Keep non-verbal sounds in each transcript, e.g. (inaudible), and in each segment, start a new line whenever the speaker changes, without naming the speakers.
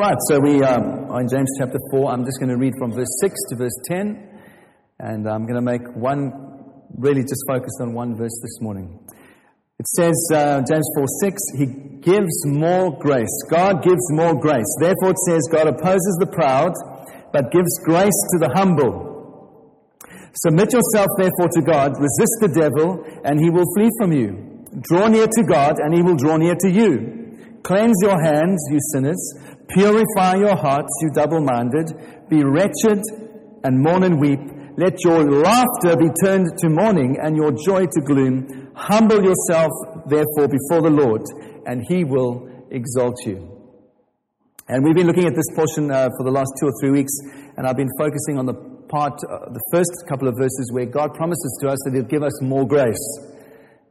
right, so we um, are in James chapter 4. I'm just going to read from verse 6 to verse 10, and I'm going to make one, really just focused on one verse this morning. It says, uh, James 4 6, He gives more grace. God gives more grace. Therefore, it says, God opposes the proud, but gives grace to the humble. Submit yourself, therefore, to God. Resist the devil, and he will flee from you. Draw near to God, and he will draw near to you. Cleanse your hands, you sinners. Purify your hearts, you double minded. Be wretched and mourn and weep. Let your laughter be turned to mourning and your joy to gloom. Humble yourself, therefore, before the Lord, and he will exalt you. And we've been looking at this portion uh, for the last two or three weeks, and I've been focusing on the part, uh, the first couple of verses where God promises to us that He'll give us more grace.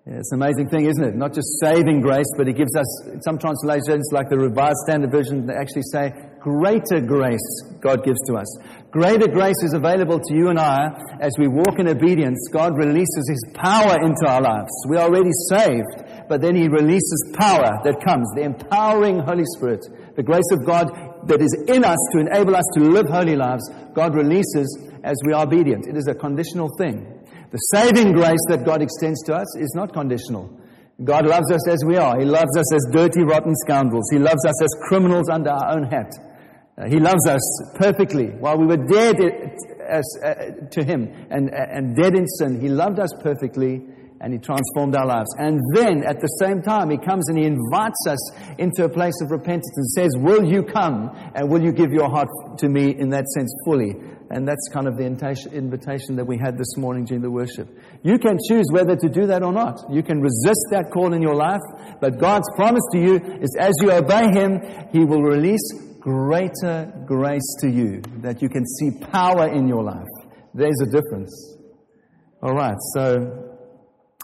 It's an amazing thing, isn't it? Not just saving grace, but He gives us, some translations, like the Revised Standard Version, they actually say, greater grace God gives to us. Greater grace is available to you and I as we walk in obedience. God releases His power into our lives. We are already saved, but then He releases power that comes, the empowering Holy Spirit, the grace of God that is in us to enable us to live holy lives. God releases as we are obedient. It is a conditional thing. The saving grace that God extends to us is not conditional. God loves us as we are. He loves us as dirty, rotten scoundrels. He loves us as criminals under our own hat. Uh, he loves us perfectly. While we were dead as, uh, to Him and, uh, and dead in sin, He loved us perfectly and He transformed our lives. And then at the same time, He comes and He invites us into a place of repentance and says, Will you come and will you give your heart to me in that sense fully? And that's kind of the invitation that we had this morning during the worship. You can choose whether to do that or not. You can resist that call in your life, but God's promise to you is as you obey Him, He will release greater grace to you, that you can see power in your life. There's a difference. All right, so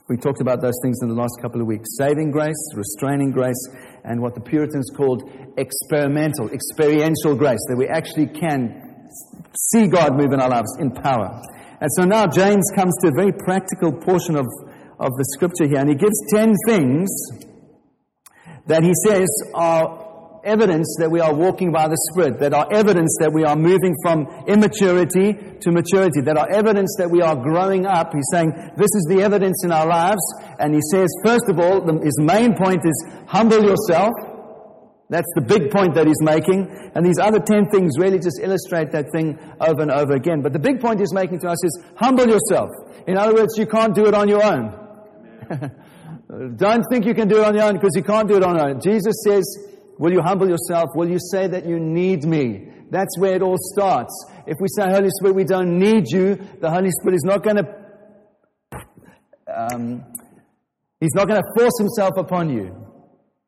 we talked about those things in the last couple of weeks saving grace, restraining grace, and what the Puritans called experimental, experiential grace, that we actually can see God move in our lives in power. And so now James comes to a very practical portion of, of the scripture here, and he gives 10 things that he says are evidence that we are walking by the Spirit, that are evidence that we are moving from immaturity to maturity, that are evidence that we are growing up. He's saying this is the evidence in our lives. And he says, first of all, the, his main point is humble yourself. That's the big point that he's making. And these other 10 things really just illustrate that thing over and over again. But the big point he's making to us is humble yourself. In other words, you can't do it on your own. (laughs) Don't think you can do it on your own because you can't do it on your own. Jesus says, Will you humble yourself? Will you say that you need me? That's where it all starts. If we say, Holy Spirit, we don't need you, the Holy Spirit is not going to, um, He's not going to force Himself upon you.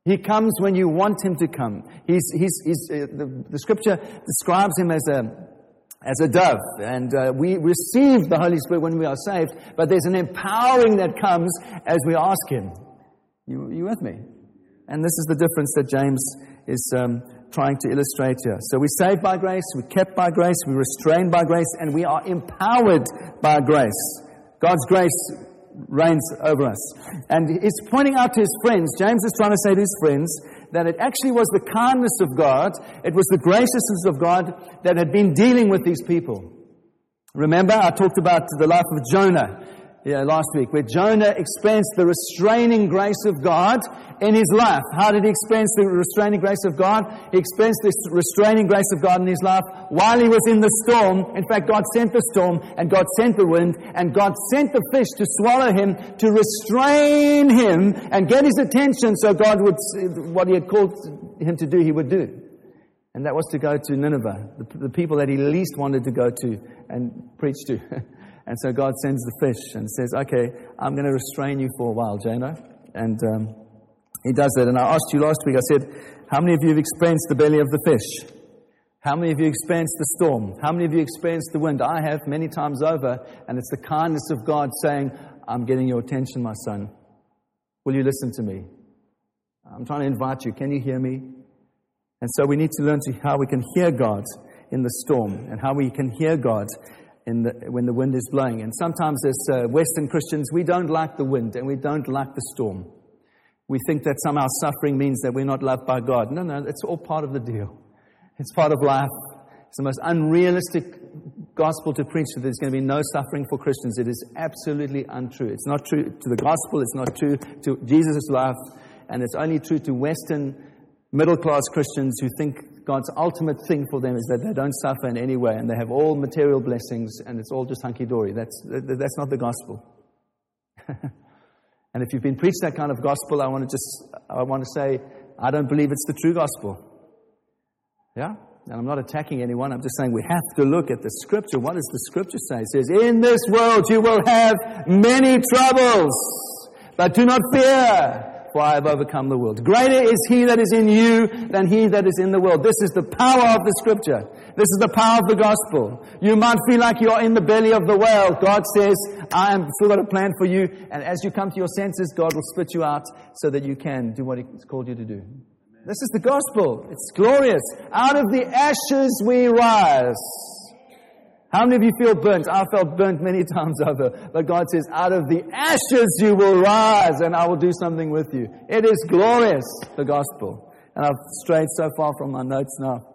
He comes when you want Him to come. He's, he's, he's, uh, the, the scripture describes Him as a, as a dove, and uh, we receive the Holy Spirit when we are saved, but there's an empowering that comes as we ask Him. You, you with me? And this is the difference that James is um, trying to illustrate here. So we're saved by grace, we're kept by grace, we're restrained by grace, and we are empowered by grace. God's grace reigns over us. And he's pointing out to his friends, James is trying to say to his friends, that it actually was the kindness of God, it was the graciousness of God that had been dealing with these people. Remember, I talked about the life of Jonah yeah, last week, where Jonah experienced the restraining grace of God in his life. How did he experience the restraining grace of God? He experienced this restraining grace of God in his life while he was in the storm. In fact, God sent the storm, and God sent the wind, and God sent the fish to swallow him, to restrain him, and get his attention so God would, what he had called him to do, he would do. And that was to go to Nineveh, the, the people that he least wanted to go to and preach to. (laughs) And so God sends the fish and says, Okay, I'm going to restrain you for a while, Jonah. And um, he does that. And I asked you last week, I said, How many of you have experienced the belly of the fish? How many of you experienced the storm? How many of you experienced the wind? I have many times over. And it's the kindness of God saying, I'm getting your attention, my son. Will you listen to me? I'm trying to invite you. Can you hear me? And so we need to learn to how we can hear God in the storm and how we can hear God the, when the wind is blowing. And sometimes, as uh, Western Christians, we don't like the wind and we don't like the storm. We think that somehow suffering means that we're not loved by God. No, no, it's all part of the deal. It's part of life. It's the most unrealistic gospel to preach that there's going to be no suffering for Christians. It is absolutely untrue. It's not true to the gospel, it's not true to Jesus' life, and it's only true to Western middle class Christians who think God's ultimate thing for them is that they don't suffer in any way and they have all material blessings and it's all just hunky dory. That's, that's not the gospel. (laughs) and if you've been preached that kind of gospel, I want to just I want to say, I don't believe it's the true gospel. Yeah? And I'm not attacking anyone. I'm just saying we have to look at the scripture. What does the scripture say? It says, In this world you will have many troubles, but do not fear for I have overcome the world. Greater is he that is in you than he that is in the world. This is the power of the scripture. This is the power of the gospel. You might feel like you're in the belly of the whale. God says, I am still got a plan for you. And as you come to your senses, God will spit you out so that you can do what He's called you to do. This is the gospel. It's glorious. Out of the ashes we rise. How many of you feel burnt? I felt burnt many (laughs) times over. But God says, out of the ashes you will rise and I will do something with you. It is glorious, the gospel. And I've strayed so far from my notes now.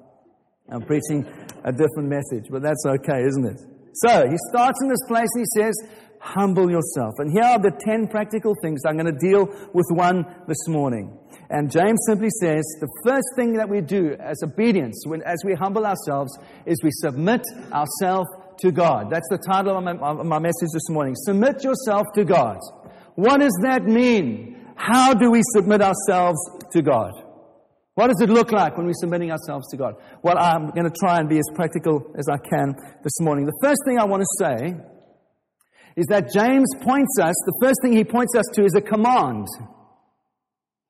I'm preaching a different message, but that's okay, isn't it? So he starts in this place and he says, humble yourself. And here are the 10 practical things. I'm going to deal with one this morning. And James simply says the first thing that we do as obedience, when, as we humble ourselves, is we submit ourselves to God. That's the title of my, of my message this morning. Submit yourself to God. What does that mean? How do we submit ourselves to God? What does it look like when we're submitting ourselves to God? Well, I'm going to try and be as practical as I can this morning. The first thing I want to say is that James points us, the first thing he points us to is a command.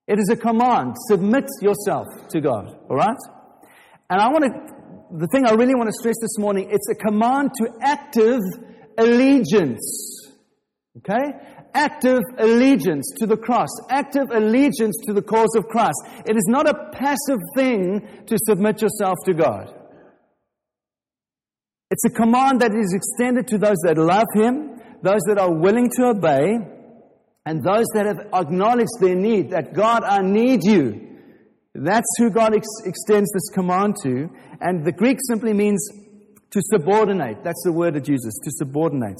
It is a command. Submit yourself to God. All right? And I want to, the thing I really want to stress this morning, it's a command to active allegiance. Okay? Active allegiance to the cross. Active allegiance to the cause of Christ. It is not a passive thing to submit yourself to God. It's a command that is extended to those that love Him, those that are willing to obey, and those that have acknowledged their need, that God, I need you. That's who God ex- extends this command to. And the Greek simply means to subordinate. That's the word it uses, to subordinate.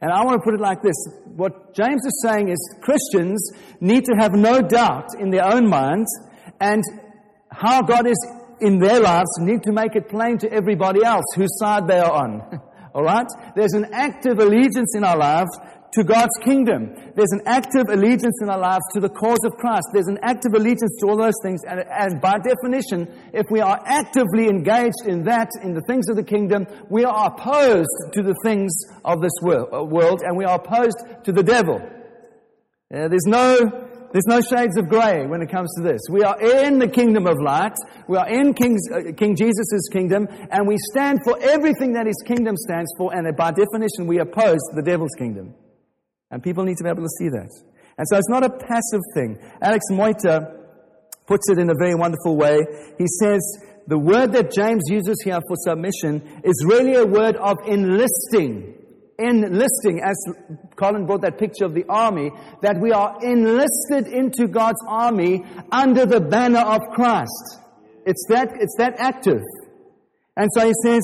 And I want to put it like this. What James is saying is Christians need to have no doubt in their own minds and how God is in their lives need to make it plain to everybody else whose side they are on. (laughs) All right? There's an active allegiance in our lives to God's kingdom. There's an active allegiance in our lives to the cause of Christ. There's an active allegiance to all those things. And, and by definition, if we are actively engaged in that, in the things of the kingdom, we are opposed to the things of this uh, world, and we are opposed to the devil. Uh, there's no there's no shades of gray when it comes to this. We are in the kingdom of light. We are in King's, uh, King Jesus' kingdom, and we stand for everything that his kingdom stands for, and by definition, we oppose the devil's kingdom. And people need to be able to see that. And so it's not a passive thing. Alec Motyer puts it in a very wonderful way. He says, the word that James uses here for submission is really a word of enlisting. Enlisting, as Colin brought that picture of the army, that we are enlisted into God's army under the banner of Christ. It's that, it's that active. And so he says,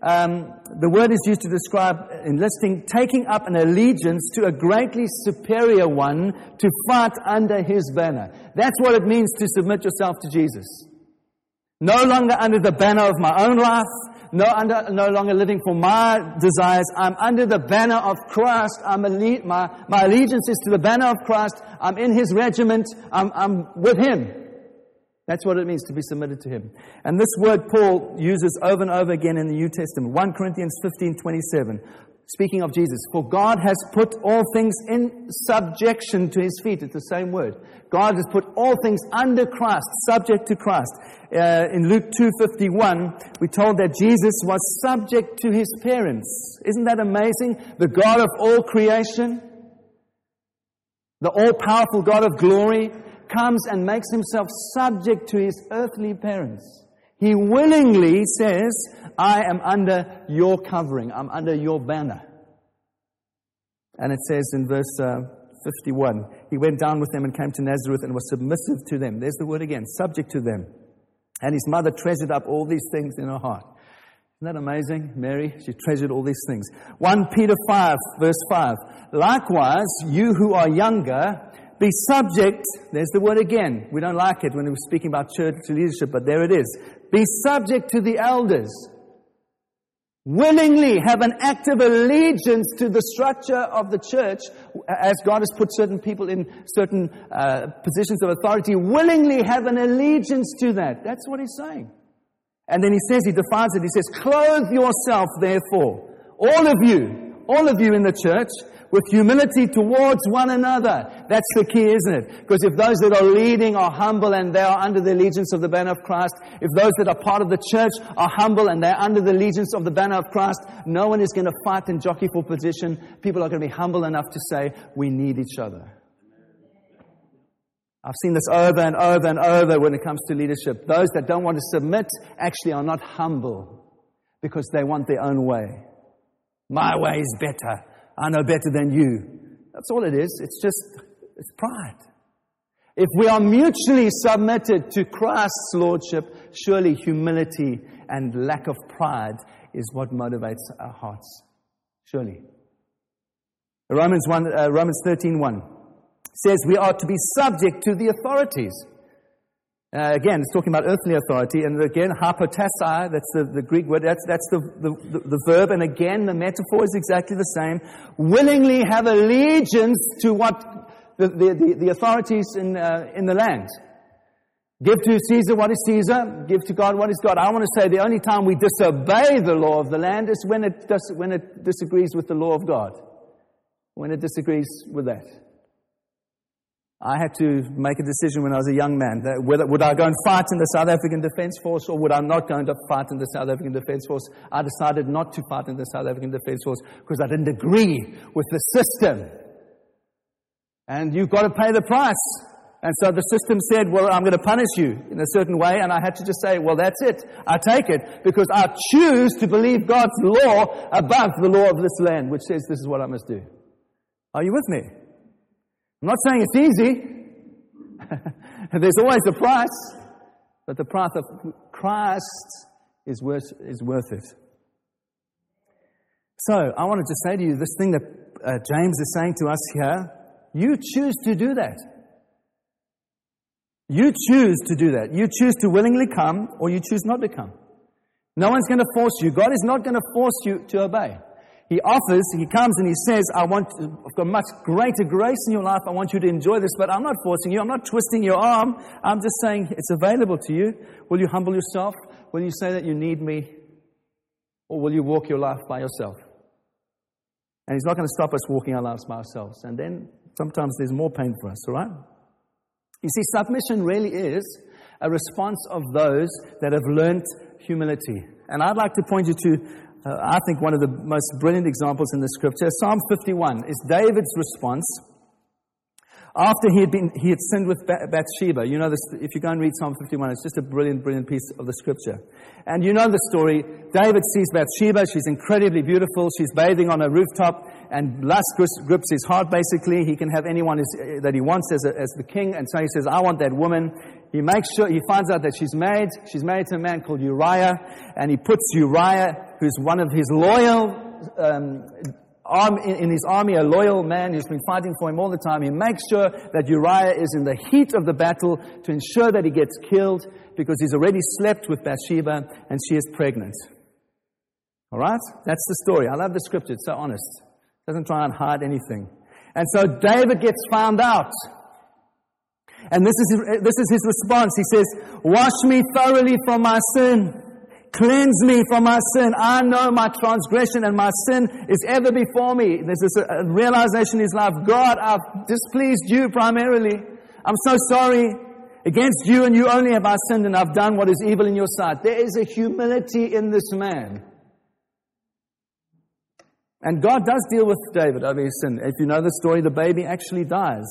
um, the word is used to describe enlisting, taking up an allegiance to a greatly superior one to fight under his banner. That's what it means to submit yourself to Jesus. No longer under the banner of my own life, no, under, no longer living for my desires. I'm under the banner of Christ. I'm alle- my, my allegiance is to the banner of Christ. I'm in his regiment. I'm, I'm with him. That's what it means to be submitted to Him. And this word Paul uses over and over again in the New Testament. 1 Corinthians 15 27. Speaking of Jesus, for God has put all things in subjection to his feet. It's the same word. God has put all things under Christ, subject to Christ. Uh, in Luke 2.51, we're told that Jesus was subject to his parents. Isn't that amazing? The God of all creation, the all-powerful God of glory, comes and makes himself subject to his earthly parents. He willingly says, I am under your covering, I'm under your banner. And it says in verse uh, 51 He went down with them and came to Nazareth and was submissive to them. There's the word again, subject to them. And his mother treasured up all these things in her heart. Isn't that amazing? Mary, she treasured all these things. 1 Peter 5, verse 5. Likewise, you who are younger, be subject, there's the word again. We don't like it when we're speaking about church leadership, but there it is. Be subject to the elders. Willingly have an active allegiance to the structure of the church as God has put certain people in certain uh, positions of authority. Willingly have an allegiance to that. That's what he's saying. And then he says, he defines it. He says, clothe yourself therefore, all of you, all of you in the church, with humility towards one another. That's the key, isn't it? Because if those that are leading are humble and they are under the allegiance of the banner of Christ, if those that are part of the church are humble and they're under the allegiance of the banner of Christ, no one is going to fight and jockey for position. People are going to be humble enough to say, we need each other. I've seen this over and over and over when it comes to leadership. Those that don't want to submit actually are not humble because they want their own way. My way is better. I know better than you. That's all it is. It's just, it's pride. If we are mutually submitted to Christ's Lordship, surely humility and lack of pride is what motivates our hearts. Surely. Romans, 1, uh, Romans 13 1 says we are to be subject to the authorities. Uh, again, it's talking about earthly authority, and again, hypotasai, that's the, the Greek word, that's, that's the, the, the, verb, and again, the metaphor is exactly the same. Willingly have allegiance to what the, the, the authorities in, uh, in the land. Give to Caesar what is Caesar, give to God what is God. I want to say the only time we disobey the law of the land is when it, does, when it disagrees with the law of God, when it disagrees with that. I had to make a decision when I was a young man that whether would I go and fight in the South African Defence Force or would I not go and fight in the South African Defence Force. I decided not to fight in the South African Defence Force because I didn't agree with the system. And you've got to pay the price. And so the system said, well, I'm going to punish you in a certain way. And I had to just say, well, that's it. I take it because I choose to believe God's law above the law of this land, which says this is what I must do. Are you with me? I'm not saying it's easy. (laughs) There's always a price, but the price of Christ is worth, is worth it. So, I wanted to say to you this thing that uh, James is saying to us here you choose to do that. You choose to do that. You choose to willingly come or you choose not to come. No one's going to force you. God is not going to force you to obey. He offers, he comes and he says, I want, I've got much greater grace in your life. I want you to enjoy this, but I'm not forcing you. I'm not twisting your arm. I'm just saying it's available to you. Will you humble yourself? Will you say that you need me? Or will you walk your life by yourself? And he's not going to stop us walking our lives by ourselves. And then sometimes there's more pain for us, all right? You see, submission really is a response of those that have learnt humility. And I'd like to point you to uh, I think one of the most brilliant examples in the scripture. Psalm 51 is David's response after he had, been, he had sinned with Bathsheba. You know, this, if you go and read Psalm 51, it's just a brilliant, brilliant piece of the scripture. And you know the story. David sees Bathsheba. She's incredibly beautiful. She's bathing on a rooftop, and lust grips his heart, basically. He can have anyone that he wants as, a, as the king. And so he says, I want that woman. He makes sure, he finds out that she's married. She's married to a man called Uriah, and he puts Uriah, who's one of his loyal, um, arm, in, in his army, a loyal man who's been fighting for him all the time. He makes sure that Uriah is in the heat of the battle to ensure that he gets killed because he's already slept with Bathsheba and she is pregnant. All right? That's the story. I love the scripture. It's so honest. It doesn't try and hide anything. And so David gets found out. And this is, his, this is his response. He says, Wash me thoroughly from my sin. Cleanse me from my sin. I know my transgression and my sin is ever before me. There's this uh, realization in his life God, I've displeased you primarily. I'm so sorry. Against you and you only have I sinned and I've done what is evil in your sight. There is a humility in this man. And God does deal with David over his sin. If you know the story, the baby actually dies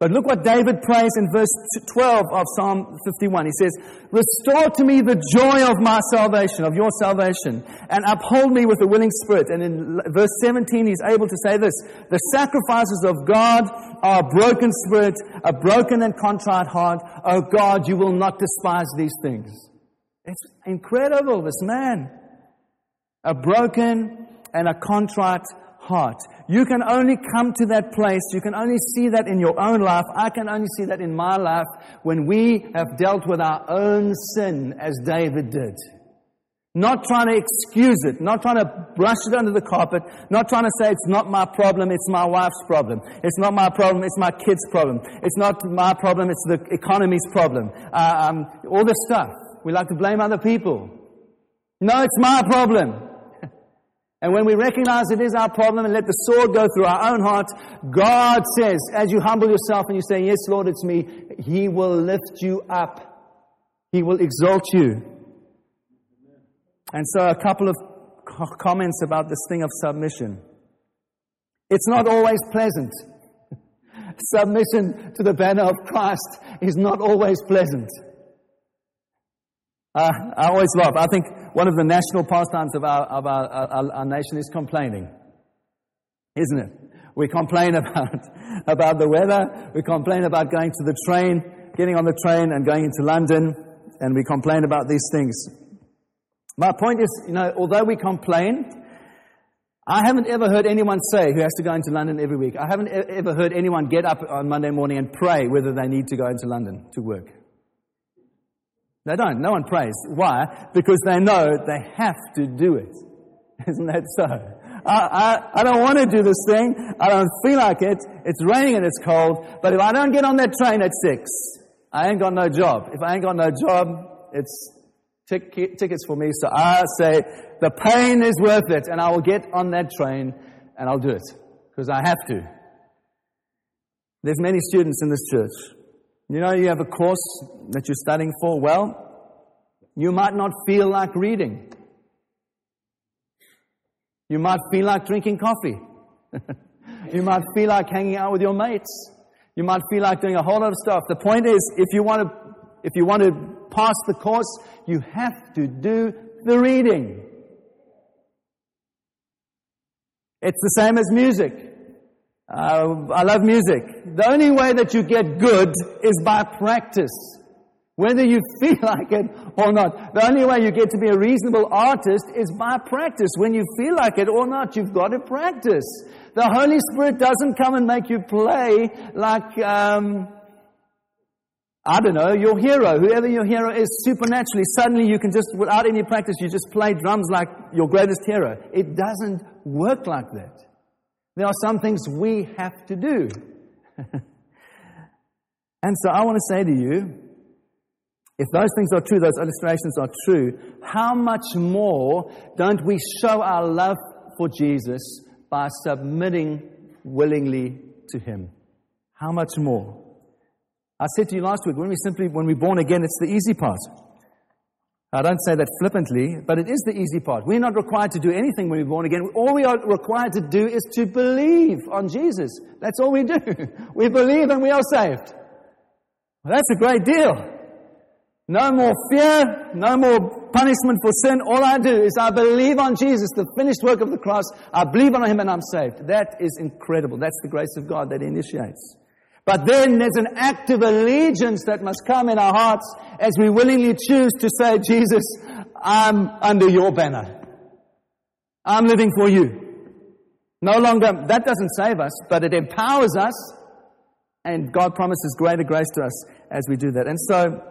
But look what David prays in verse 12 of Psalm 51. He says, Restore to me the joy of my salvation, of your salvation, and uphold me with a willing spirit. And in verse 17, he's able to say this, The sacrifices of God are a broken spirit, a broken and contrite heart. Oh God, you will not despise these things. It's incredible, this man. A broken and a contrite heart. You can only come to that place, you can only see that in your own life. I can only see that in my life when we have dealt with our own sin as David did. Not trying to excuse it, not trying to brush it under the carpet, not trying to say it's not my problem, it's my wife's problem. It's not my problem, it's my kid's problem. It's not my problem, it's the economy's problem. Uh, um, all this stuff. We like to blame other people. No, it's my problem. And when we recognize it is our problem and let the sword go through our own heart, God says, as you humble yourself and you say, Yes, Lord, it's me, He will lift you up. He will exalt you. And so, a couple of comments about this thing of submission. It's not always pleasant. (laughs) Submission to the banner of Christ is not always pleasant. Uh, I always love. I think one of the national pastimes of our, of our, our, our nation is complaining, isn't it? We complain (laughs) about, about the weather. We complain about going to the train, getting on the train and going into London, and we complain about these things. My point is, you know, although we complain, I haven't ever heard anyone say who has to go into London every week. I haven't ever heard anyone get up on Monday morning and pray whether they need to go into London to work. They don't. No one prays. Why? Because they know they have to do it. (laughs) Isn't that so? I, I, I don't want to do this thing. I don't feel like it. It's raining and it's cold. But if I don't get on that train at six, I ain't got no job. If I ain't got no job, it's tic- tickets for me. So I say, the pain is worth it. And I will get on that train and I'll do it. Because I have to. There's many students in this church you know, you have a course that you're studying for. Well, you might not feel like reading. You might feel like drinking coffee. (laughs) you might feel like hanging out with your mates. You might feel like doing a whole lot of stuff. The point is, if you want to, if you want to pass the course, you have to do the reading. It's the same as music. Uh, I love music. The only way that you get good is by practice. Whether you (laughs) feel like it or not. The only way you get to be a reasonable artist is by practice. When you feel like it or not, you've got to practice. The Holy Spirit doesn't come and make you play like, um, I don't know, your hero. Whoever your hero is, supernaturally, suddenly you can just, without any practice, you just play drums like your greatest hero. It doesn't work like that. There are some things we have to do. (laughs) and so I want to say to you, if those things are true, those illustrations are true, how much more don't we show our love for Jesus by submitting willingly to Him? How much more? I said to you last week, when we simply, when we're born again, it's the easy part. I don't say that flippantly, but it is the easy part. We're not required to do anything when we're born again. All we are required to do is to believe on Jesus. That's all we do. (laughs) We believe and we are saved. Well, that's a great deal. No more fear, no more punishment for sin. All I do is I believe on Jesus, the finished work of the cross. I believe on Him and I'm saved. That is incredible. That's the grace of God that initiates. But then there's an act of allegiance that must come in our hearts as we willingly choose to say, Jesus, I'm under your banner. I'm living for you. No longer, that doesn't save us, but it empowers us, and God promises greater grace to us as we do that. And so,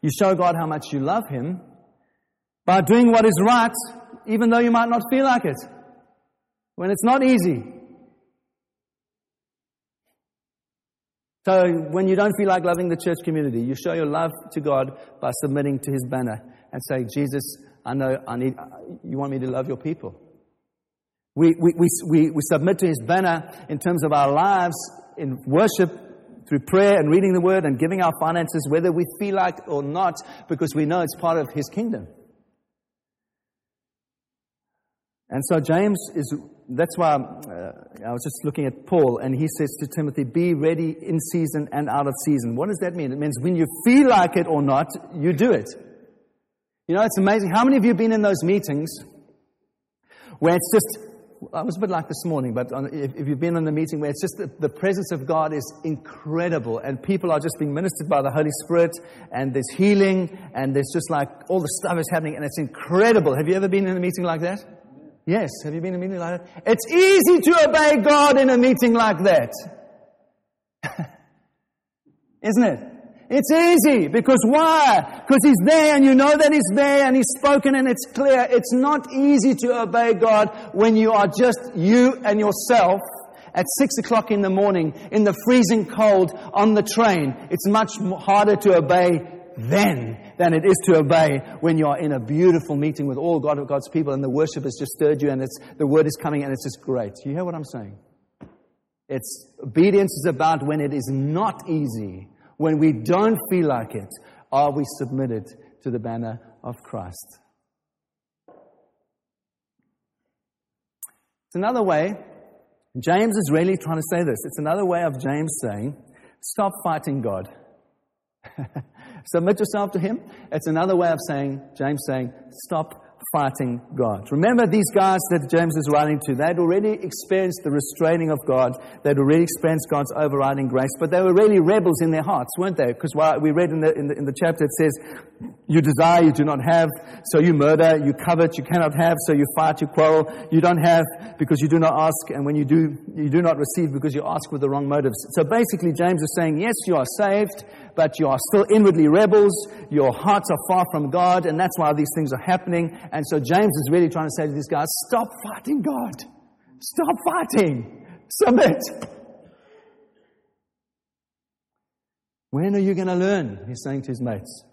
you show God how much you love Him by doing what is right, even though you might not feel like it. When it's not easy, So when you don't feel like loving the church community, you show your love to God by submitting to His banner and say, Jesus, I know I need, you want me to love your people. We, we, we, we, we submit to His banner in terms of our lives in worship through prayer and reading the Word and giving our finances, whether we feel like or not, because we know it's part of His kingdom. And so James is, that's why uh, I was just looking at Paul, and he says to Timothy, Be ready in season and out of season. What does that mean? It means when you feel like it or not, you do it. You know, it's amazing. How many of you have been in those meetings where it's just I was a bit like this morning, but on, if, if, you've been in a meeting where it's just the, the, presence of God is incredible and people are just being ministered by the Holy Spirit and there's healing and there's just like all the stuff is happening and it's incredible. Have you ever been in a meeting like that? Yes. Have you been in a meeting like that? It's easy to obey God in a meeting like that. (laughs) Isn't it? It's easy because why? Because He's there and you know that He's there and He's spoken and it's clear. It's not easy to obey God when you are just you and yourself at six o'clock in the morning in the freezing cold on the train. It's much harder to obey then than it is to obey when you are in a beautiful meeting with all God God's people and the worship has just stirred you and it's, the word is coming and it's just great. You hear what I'm saying? It's obedience is about when it is not easy when we don't feel like it, are we submitted to the banner of Christ? It's another way, James is really trying to say this. It's another way of James saying, stop fighting God. (laughs) Submit yourself to Him. It's another way of saying, James saying, stop fighting God. Remember these guys that James is writing to, they'd already experienced the restraining of God. They'd already experienced God's overriding grace, but they were really rebels in their hearts, weren't they? Because we read in the, in the, in the chapter, it says, you desire, you do not have, so you murder, you covet, you cannot have, so you fight, you quarrel, you don't have because you do not ask, and when you do, you do not receive because you ask with the wrong motives. So basically, James is saying, yes, you are saved, but you are still inwardly rebels, your hearts are far from God, and that's why these things are happening. And so James is really trying to say to these guys, stop fighting God. Stop fighting. Submit. When are you going to learn? He's saying to his mates.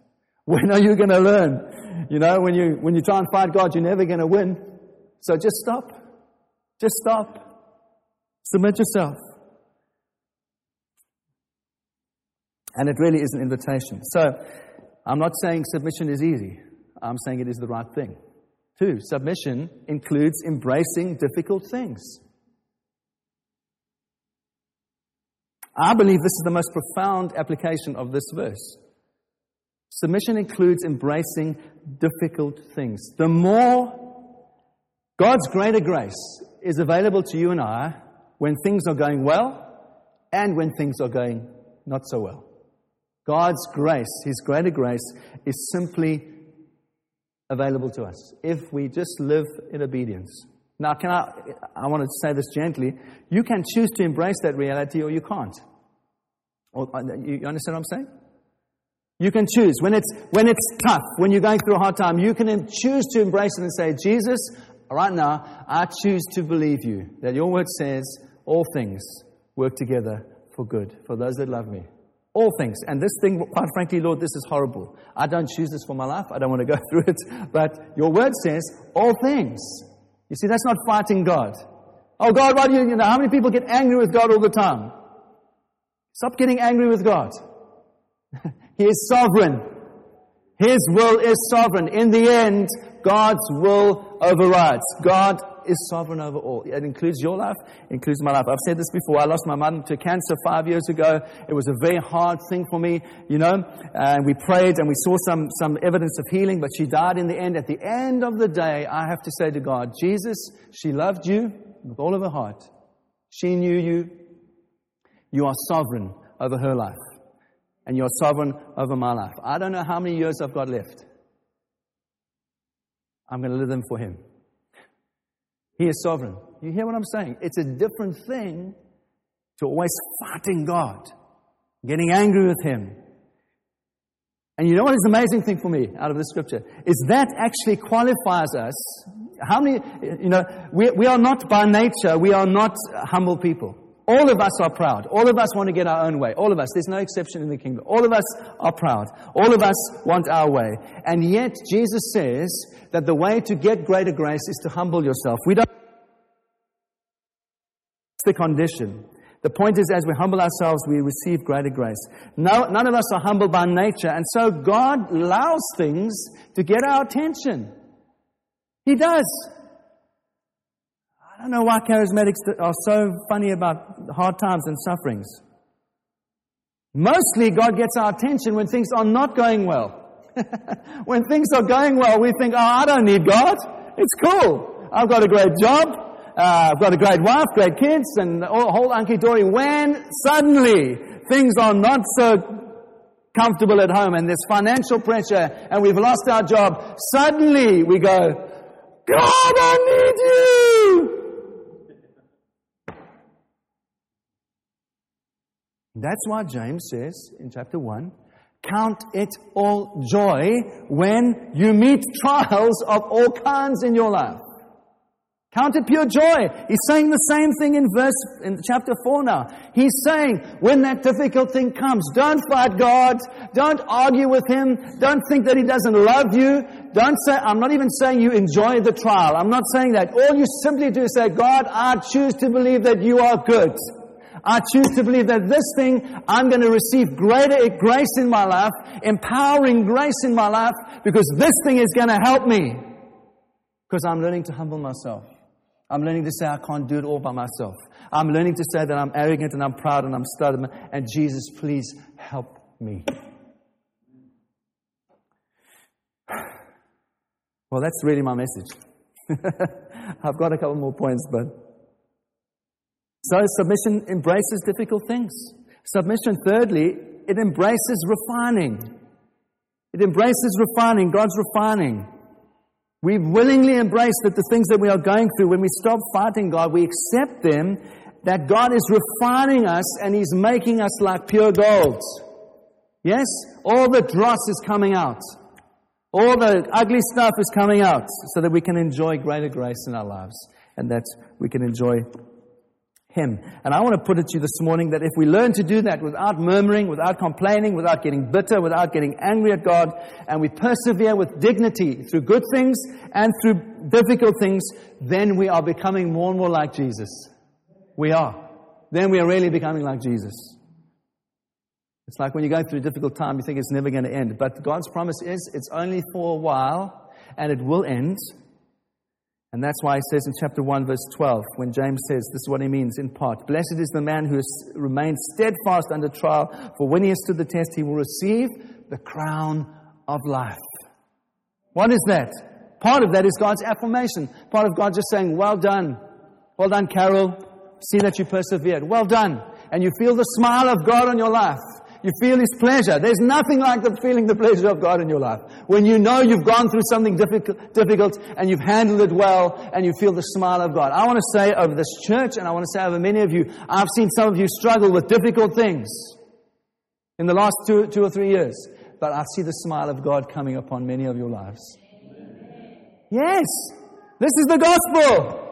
When are you going to learn? You know, when you, when you try and fight God, you're never going to win. So just stop. Just stop. Submit yourself. And it really is an invitation. So I'm not saying submission is easy. I'm saying it is the right thing. Two, submission includes embracing difficult things. I believe this is the most profound application of this verse. Submission includes embracing difficult things. The more God's greater grace is available to you and I when things are going well and when things are going not so well. God's grace, His greater grace, is simply available to us if we just live in obedience. Now, can I, I want to say this gently. You can choose to embrace that reality or you can't. Uh, you understand what I'm saying? You can choose. When it's, when it's tough, when you're going through a hard time, you can choose to embrace it and say, Jesus, right now, I choose to believe you, that your word says all things work together for good, for those that love me. All things. And this thing, quite frankly, Lord, this is horrible. I don't choose this for my life. I don't want to go (laughs) through it. But your word says all things. You see, that's not fighting God. Oh, God, why do you, you know, how many people get angry with God all the time? Stop getting angry with God. (laughs) He is sovereign. His will is sovereign. In the end, God's will overrides. God is sovereign over all. It includes your life, includes my life. I've said this before. I lost my mom to cancer five years ago. It was a very hard thing for me, you know. And we prayed and we saw some, some evidence of healing, but she died in the end. At the end of the day, I have to say to God, Jesus, she loved you with all of her heart. She knew you. You are sovereign over her life and you're sovereign over my life. I don't know how many years I've got left. I'm going to live them for Him. He is sovereign. You hear what I'm saying? It's a different thing to always fighting God, getting angry with Him. And you know what is the amazing thing for me out of the scripture? Is that actually qualifies us. How many, you know, we, we are not by nature, we are not humble people. All of us are proud. All of us want to get our own way. All of us. There's no exception in the kingdom. All of us are proud. All of us want our way. And yet, Jesus says that the way to get greater grace is to humble yourself. We don't. It's the condition. The point is, as we humble ourselves, we receive greater grace. No, none of us are humble by nature, and so God allows things to get our attention. He does. I don't know why charismatics are so funny about hard times and sufferings. Mostly, God gets our attention when things are not going well. (laughs) when things are going well, we think, oh, I don't need God. It's cool. I've got a great job. Uh, I've got a great wife, great kids, and the whole hunky dory. When suddenly things are not so comfortable at home and there's financial pressure and we've lost our job, suddenly we go, God, I need you! That's why James says in chapter 1 Count it all joy when you meet trials of all kinds in your life. Count it pure joy. He's saying the same thing in verse, in chapter 4 now. He's saying, when that difficult thing comes, don't fight God. Don't argue with Him. Don't think that He doesn't love you. Don't say, I'm not even saying you enjoy the trial. I'm not saying that. All you simply do is say, God, I choose to believe that you are good. I choose to believe that this thing, I'm going to receive greater grace in my life, empowering grace in my life, because this thing is going to help me. Because I'm learning to humble myself. I'm learning to say I can't do it all by myself. I'm learning to say that I'm arrogant and I'm proud and I'm stubborn. And Jesus, please help me. (sighs) Well, that's really my message. (laughs) I've got a couple more points, but so submission embraces difficult things. Submission, thirdly, it embraces refining. It embraces refining, God's refining. We willingly embrace that the things that we are going through, when we stop fighting God, we accept them, that God is refining us and He's making us like pure gold. Yes? All the dross is coming out. All the ugly stuff is coming out so that we can enjoy greater grace in our lives and that we can enjoy him. And I want to put it to you this morning that if we learn to do that without murmuring, without complaining, without getting bitter, without getting angry at God, and we persevere with dignity through good things and through difficult things, then we are becoming more and more like Jesus. We are. Then we are really becoming like Jesus. It's like when you go through a difficult time, you think it's never going to end. But God's promise is it's only for a while and it will end. And that's why he says in chapter 1, verse 12, when James says, this is what he means in part Blessed is the man who has remained steadfast under trial, for when he has stood the test, he will receive the crown of life. What is that? Part of that is God's affirmation. Part of God just saying, Well done. Well done, Carol. See that you persevered. Well done. And you feel the smile of God on your life. You feel His pleasure. There's nothing like the feeling the pleasure of God in your life. When you know you've gone through something difficult, and you've handled it well and you feel the smile of God. I want to say over this church and I want to say over many of you, I've seen some of you struggle with difficult things in the last two, two or three years. But I see the smile of God coming upon many of your lives. Yes, this is the gospel.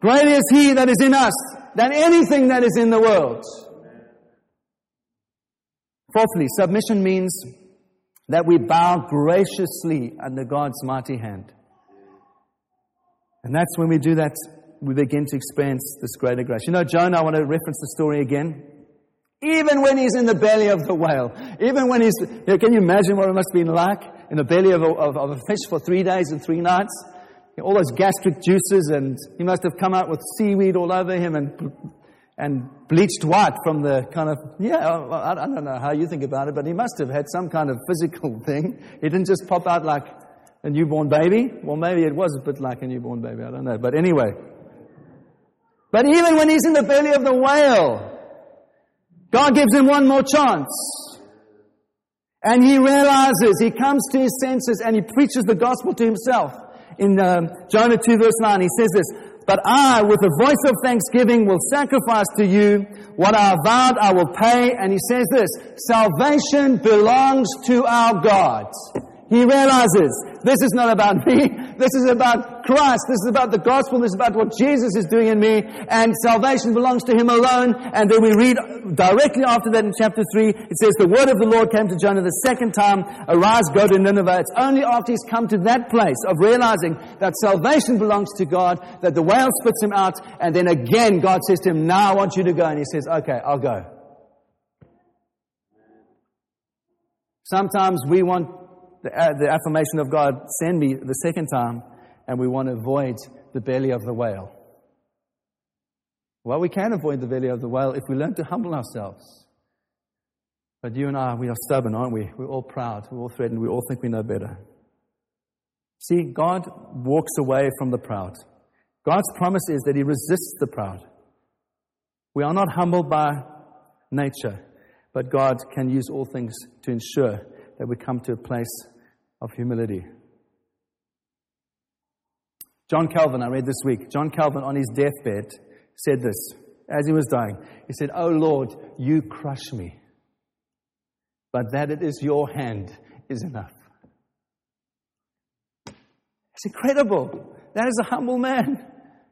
Greater is He that is in us than anything that is in the world. Fourthly, submission means that we bow graciously under God's mighty hand. And that's when we do that, we begin to experience this greater grace. You know, Jonah, I want to reference the story again. Even when he's in the belly of the whale, even when he's, you know, can you imagine what it must have been like in the belly of a, of, of a fish for three days and three nights? all those gastric juices, and he must have come out with seaweed all over him and and bleached white from the kind of, yeah, I, don't know how you think about it, but he must have had some kind of physical (laughs) thing. He didn't just pop out like a newborn baby. Well, maybe it was a bit like a newborn baby, I don't know. But anyway. But even when he's in the belly of the whale, God gives him one more chance. And he realizes, he comes to his senses and he preaches the gospel to himself. In um, Jonah 2 verse 9, he says this, but I, with a voice of thanksgiving, will sacrifice to you what I vowed I will pay. And he says this, salvation belongs to our God. He realizes this is not about me. This is about Christ. This is about the gospel. This is about what Jesus is doing in me. And salvation belongs to Him alone. And then we read directly after that in chapter 3, it says, The word of the Lord came to Jonah the second time, Arise, go to Nineveh. It's only after he's come to that place of realizing that salvation belongs to God, that the whale spits him out. And then again, God says to him, Now I want you to go. And he says, Okay, I'll go. Sometimes we want the, uh, the affirmation of God, send me the second time, and we want to avoid the belly of the whale. Well, we can avoid the belly of the whale if we learn to humble ourselves. But you and I, we are stubborn, aren't we? We're all proud, we're all threatened, we all think we know better. See, God walks away from the proud. God's promise is that He resists the proud. We are not humbled by nature, but God can use all things to ensure that we come to a place of humility. John Calvin, I read this week, John Calvin on his deathbed said this as he was dying. He said, Oh Lord, you crush me, but that it is your hand is enough. It's incredible. That is a humble man.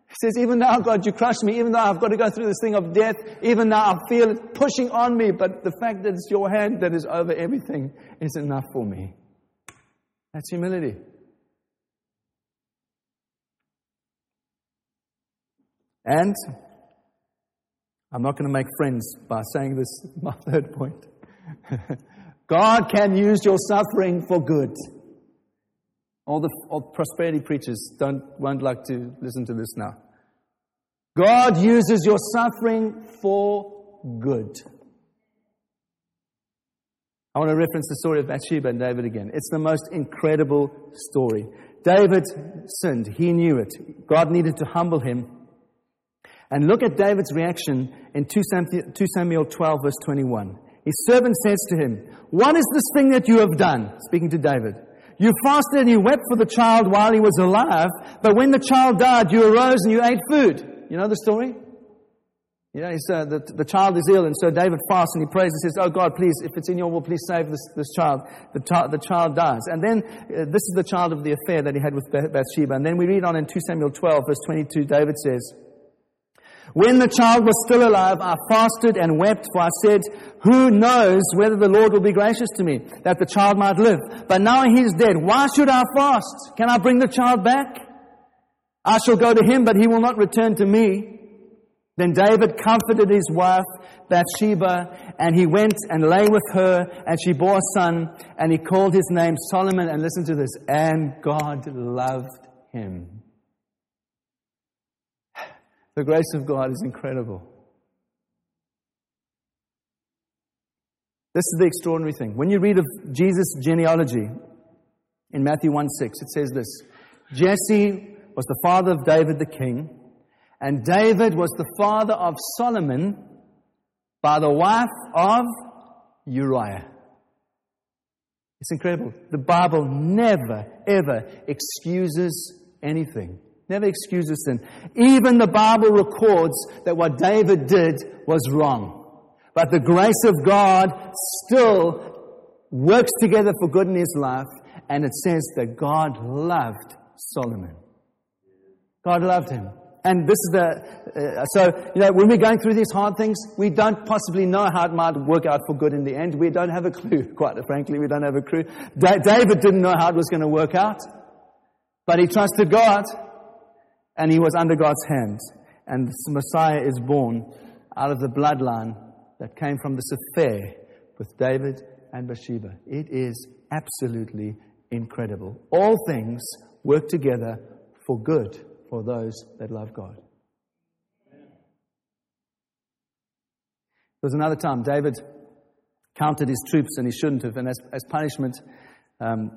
He says, Even now, God, you crush me. Even though I've got to go through this thing of death, even now I feel it pushing on me, but the fact that it's your hand that is over everything is enough for me. That's humility. And I'm not going to make friends by saying this, (laughs) my third point. (laughs) God can use your suffering for good. All the all prosperity preachers don't, won't like to listen to this now. God uses your suffering for good. I want to reference the story of Bathsheba and David again. It's the most incredible story. David sinned. He knew it. God needed to humble him. And look at David's reaction in 2 Samuel 12, verse 21. His servant says to him, What is this thing that you have done? Speaking to David. You fasted and you wept for the child while he was alive, but when the child died, you arose and you ate food. You know the story? You know, uh, the, the child is ill, and so David fasts and he prays and says, Oh God, please, if it's in your will, please save this, this child. The, the child dies. And then, uh, this is the child of the affair that he had with Bathsheba. And then we read on in 2 Samuel 12, verse 22, David says, when the child was still alive, I fasted and wept, for I said, Who knows whether the Lord will be gracious to me, that the child might live? But now he is dead. Why should I fast? Can I bring the child back? I shall go to him, but he will not return to me. Then David comforted his wife, Bathsheba, and he went and lay with her, and she bore a son, and he called his name Solomon. And listen to this, and God loved him. The grace of God is incredible. This is the extraordinary thing. When you read of Jesus' genealogy in Matthew 1 6, it says this Jesse was the father of David the king, and David was the father of Solomon by the wife of Uriah. It's incredible. The Bible never, ever excuses anything never excuses sin. Even the Bible records that what David did was wrong. But the grace of God still works together for good in his life, and it says that God loved Solomon. God loved him. And this is the, uh, so, you know, when we're going through these hard things, we don't possibly know how it might work out for good in the end. We don't have a clue, (laughs) quite frankly. We don't have a clue. Da- David didn't know how it was going to work out, but he trusted God and he was under God's hand. And Messiah is born out of the bloodline that came from this affair with David and Bathsheba. It is absolutely incredible. All things work together for good for those that love God. There was another time David counted his troops and he shouldn't have, and as, as punishment, um,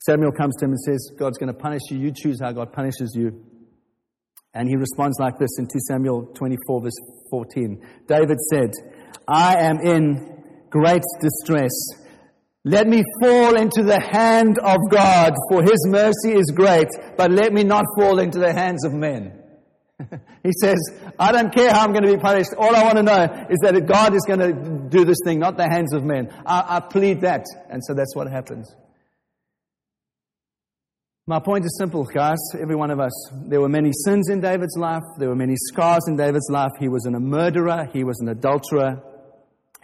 Samuel comes to him and says, God's going to punish you. You choose how God punishes you. And he responds like this in 2 Samuel 24, verse 14. David said, I am in great distress. Let me fall into the hand of God, for his mercy is great, but let me not fall into the hands of men. (laughs) he says, I don't care how I'm going to be punished. All I want to know is that God is going to do this thing, not the hands of men. I, I plead that. And so that's what happens. My point is simple, guys, every one of us. There were many sins in David's life. There were many scars in David's life. He was an, a murderer. He was an adulterer.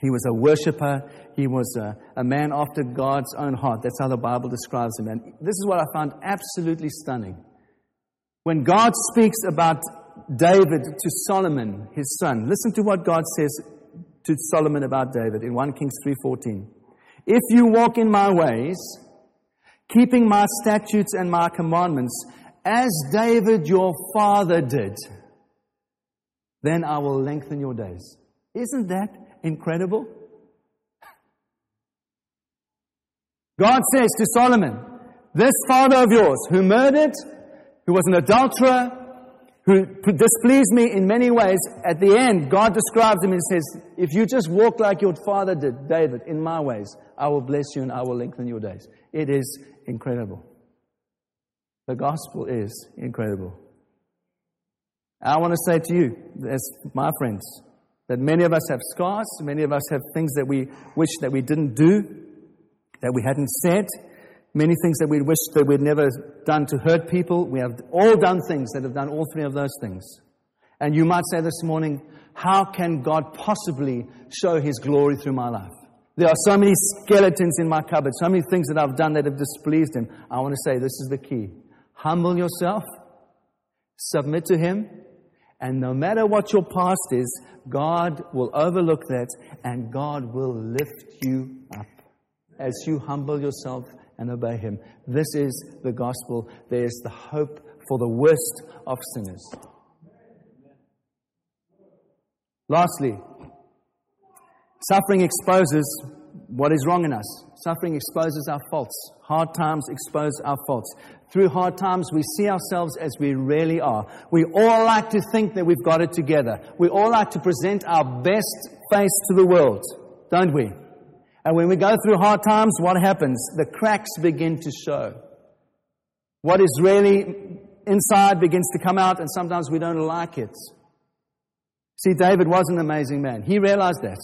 He was a worshiper. He was a, a man after God's own heart. That's how the Bible describes him. And this is what I found absolutely stunning. When God speaks about David to Solomon, his son, listen to what God says to Solomon about David in 1 Kings 3:14. If you walk in my ways, keeping my statutes and my commandments, as David your father did, then I will lengthen your days. Isn't that incredible? God says to Solomon, This father of yours who murdered, who was an adulterer, who displeased me in many ways, at the end, God describes him and says, If you just walk like your father did, David, in my ways, I will bless you and I will lengthen your days. It is incredible. The gospel is incredible. I want to say to you, as my friends, that many of us have scars, many of us have things that we wish that we didn't do, that we hadn't said, many things that we wish that we'd never done to hurt people. We have all done things that have done all three of those things. And you might say this morning, how can God possibly show His glory through my life? There are so many skeletons in my cupboard, so many things that I've done that have displeased Him. I want to say this is the key. Humble yourself, submit to Him, and no matter what your past is, God will overlook that and God will lift you up as you humble yourself and obey Him. This is the gospel. There's the hope for the worst of sinners. Lastly, suffering exposes what is wrong in us. Suffering exposes our faults. Hard times expose our faults. Through hard times, we see ourselves as we really are. We all like to think that we've got it together. We all like to present our best face to the world, don't we? And when we go through hard times, what happens? The cracks begin to show. What is really inside begins to come out, and sometimes we don't like it. See, David was an amazing man. He realized that.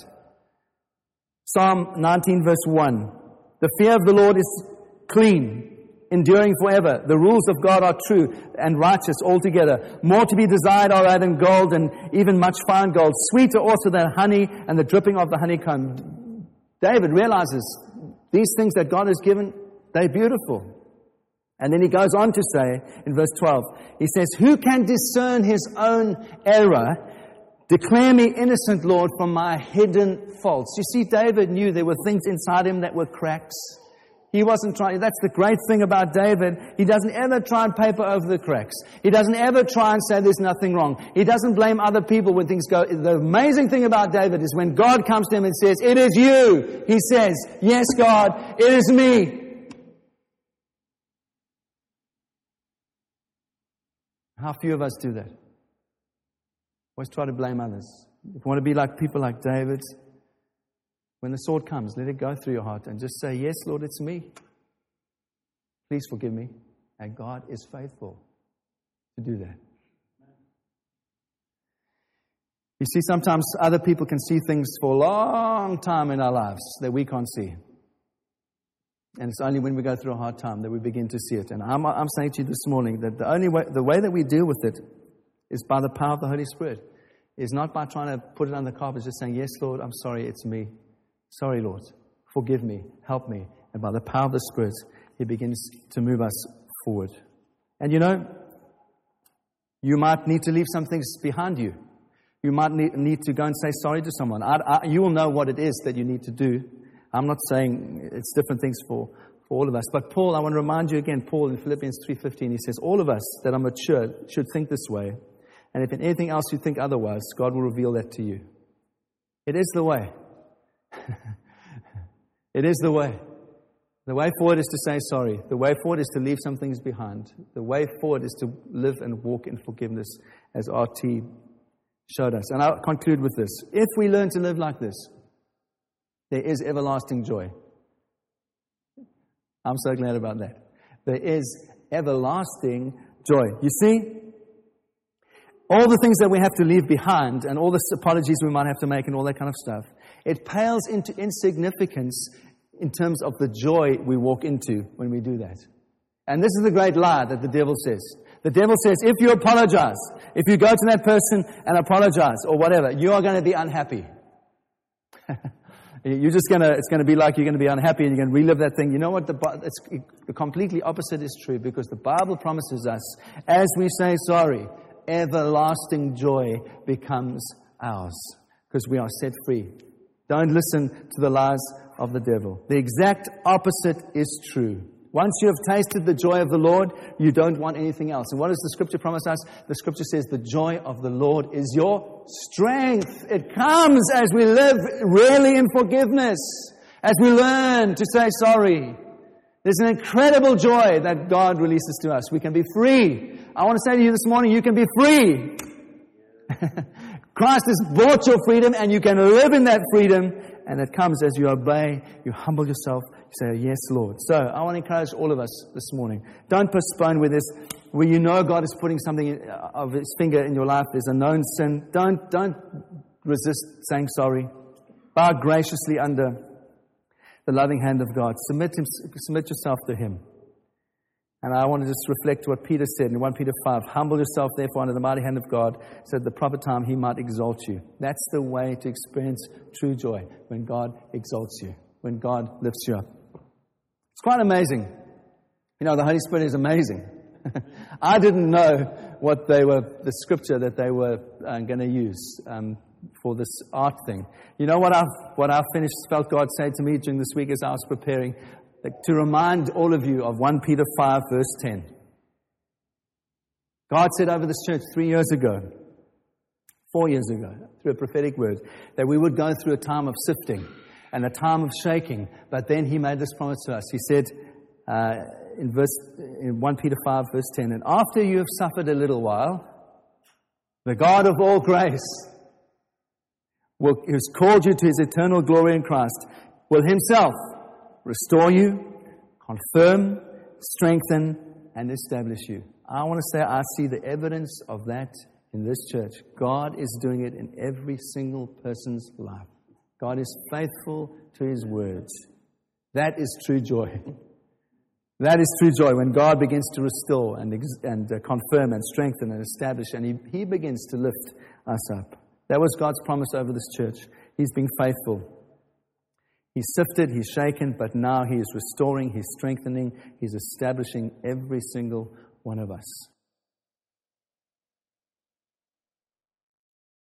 Psalm 19, verse 1. The fear of the Lord is clean, enduring forever. The rules of God are true and righteous altogether. More to be desired are they than gold and even much fine gold. Sweeter also than honey and the dripping of the honeycomb. David realizes these things that God has given, they're beautiful. And then he goes on to say in verse 12, he says, Who can discern his own error? Declare me innocent, Lord, from my hidden faults. You see, David knew there were things inside him that were cracks. He wasn't trying, that's the great thing about David. He doesn't ever try and paper over the cracks. He doesn't ever try and say there's nothing wrong. He doesn't blame other people when things go. The amazing thing about David is when God comes to him and says, It is you, he says, Yes, God, it is me. How few of us do that? Always try to blame others. If you want to be like people like David, when the sword comes, let it go through your heart and just say, Yes, Lord, it's me. Please forgive me. And God is faithful to do that. You see, sometimes other people can see things for a long time in our lives that we can't see. And it's only when we go through a hard time that we begin to see it. And I'm, I'm saying to you this morning that the only way, the way that we deal with it is by the power of the Holy Spirit. It's not by trying to put it on the carpet, It's just saying, Yes, Lord, I'm sorry, it's me. Sorry, Lord. Forgive me. Help me. And by the power of the Spirit, He begins to move us forward. And you know, you might need to leave some things behind you. You might need to go and say sorry to someone. I, I, you will know what it is that you need to do. I'm not saying it's different things for, for all of us. But Paul, I want to remind you again, Paul in Philippians 3.15, he says, all of us that are mature should think this way. And if in anything else you think otherwise, God will reveal that to you. It is the way. (laughs) it is the way. The way forward is to say sorry. The way forward is to leave some things behind. The way forward is to live and walk in forgiveness, as RT showed us. And I'll conclude with this. If we learn to live like this, there is everlasting joy. I'm so glad about that. There is everlasting joy. You see, all the things that we have to leave behind and all the apologies we might have to make and all that kind of stuff, it pales into insignificance in terms of the joy we walk into when we do that. And this is the great lie that the devil says. The devil says, if you apologize, if you go to that person and apologize or whatever, you are going to be unhappy. (laughs) you're just going to, it's going to be like you're going to be unhappy and you're going to relive that thing. You know what? The, it's, the completely opposite is true because the Bible promises us, as we say sorry, everlasting joy becomes ours because we are set free don't listen to the lies of the devil. The exact opposite is true. Once you have tasted the joy of the Lord, you don't want anything else. And what does the scripture promise us? The scripture says the joy of the Lord is your strength. It comes as we live really in forgiveness, as we learn to say sorry. There's an incredible joy that God releases to us. We can be free. I want to say to you this morning, you can be free. (laughs) Christ has bought your freedom and you can live in that freedom and it comes as you obey, you humble yourself, you say, Yes, Lord. So I want to encourage all of us this morning. Don't postpone with this. Where you know God is putting something of His finger in your life, there's a known sin. Don't, don't resist saying sorry. Bow graciously under the loving hand of God. Submit, him, submit yourself to Him. And I want to just reflect what Peter said in 1 Peter 5 Humble yourself, therefore, under the mighty hand of God, so at the proper time he might exalt you. That's the way to experience true joy when God exalts you, when God lifts you up. It's quite amazing. You know, the Holy Spirit is amazing. (laughs) I didn't know what they were, the scripture that they were uh, going to use um, for this art thing. You know what I what I finished felt God say to me during this week as I was preparing to remind all of you of 1 Peter 5, verse 10. God said over this church three years ago, four years ago, through a prophetic word, that we would go through a time of sifting and a time of shaking. But then He made this promise to us. He said uh, in, verse, in 1 Peter 5, verse 10, And after you have suffered a little while, the God of all grace, will, who's called you to His eternal glory in Christ, will Himself restore you, confirm, strengthen, and establish you. I want to say I see the evidence of that in this church. God is doing it in every single person's life. God is faithful to his words. That is true joy. (laughs) That is true joy when God begins to restore and, and uh, confirm and strengthen and establish, and he, he begins to lift us up. That was God's promise over this church. He's being faithful. He's sifted, he's shaken, but now he is restoring, he's strengthening, he's establishing every single one of us.